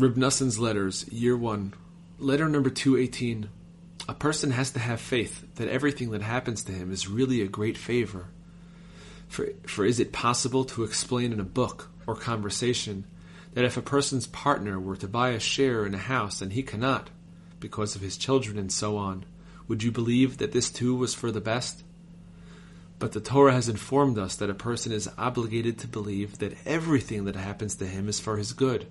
Reb Noson's Letters, Year 1. Letter number 218. A person has to have faith that everything that happens to him is really a great favor. For, for is it possible to explain in a book or conversation that if a person's partner were to buy a share in a house and he cannot, because of his children and so on, would you believe that this too was for the best? But the Torah has informed us that a person is obligated to believe that everything that happens to him is for his good.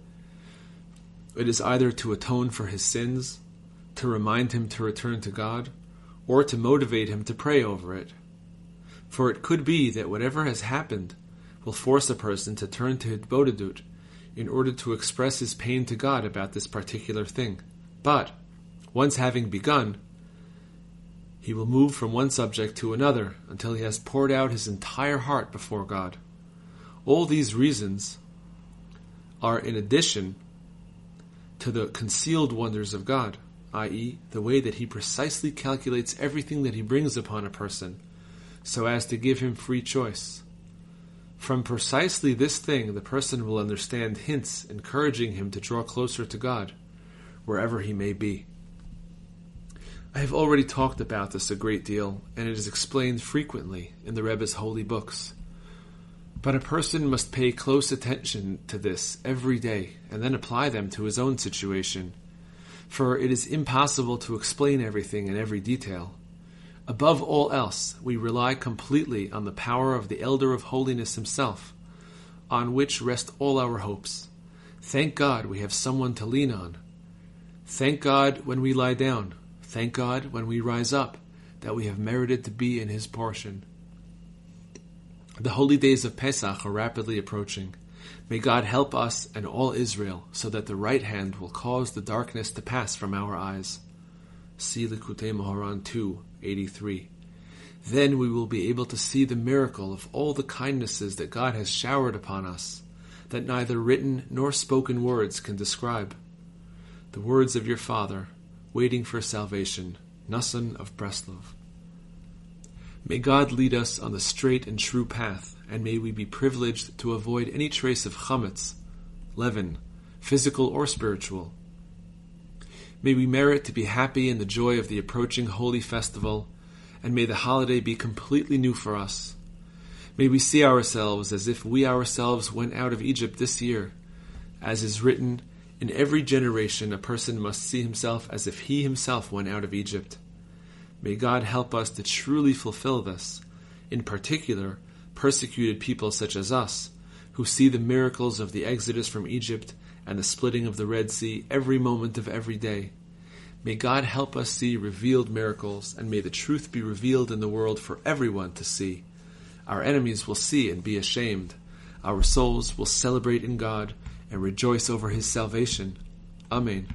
It is either to atone for his sins, to remind him to return to God, or to motivate him to pray over it. For it could be that whatever has happened will force a person to turn to Hitbodedut in order to express his pain to God about this particular thing. But, once having begun, he will move from one subject to another until he has poured out his entire heart before God. All these reasons are in addition to the concealed wonders of God, i.e., the way that he precisely calculates everything that he brings upon a person, so as to give him free choice. From precisely this thing, the person will understand hints encouraging him to draw closer to God, wherever he may be. I have already talked about this a great deal, and it is explained frequently in the Rebbe's holy books. But a person must pay close attention to this every day and then apply them to his own situation, for it is impossible to explain everything in every detail. Above all else, we rely completely on the power of the Elder of Holiness himself, on which rest all our hopes. Thank God we have someone to lean on. Thank God when we lie down. Thank God when we rise up that we have merited to be in his portion. The holy days of Pesach are rapidly approaching. May God help us and all Israel so that the right hand will cause the darkness to pass from our eyes. See Likutei Moharan 2, 83. Then we will be able to see the miracle of all the kindnesses that God has showered upon us, that neither written nor spoken words can describe. The words of your Father, waiting for salvation, Nussan of Breslov. May God lead us on the straight and true path, and may we be privileged to avoid any trace of chametz, leaven, physical or spiritual. May we merit to be happy in the joy of the approaching holy festival, and may the holiday be completely new for us. May we see ourselves as if we ourselves went out of Egypt this year, as is written, in every generation a person must see himself as if he himself went out of Egypt. May God help us to truly fulfill this, in particular, persecuted people such as us, who see the miracles of the exodus from Egypt and the splitting of the Red Sea every moment of every day. May God help us see revealed miracles, and may the truth be revealed in the world for everyone to see. Our enemies will see and be ashamed. Our souls will celebrate in God and rejoice over His salvation. Amen.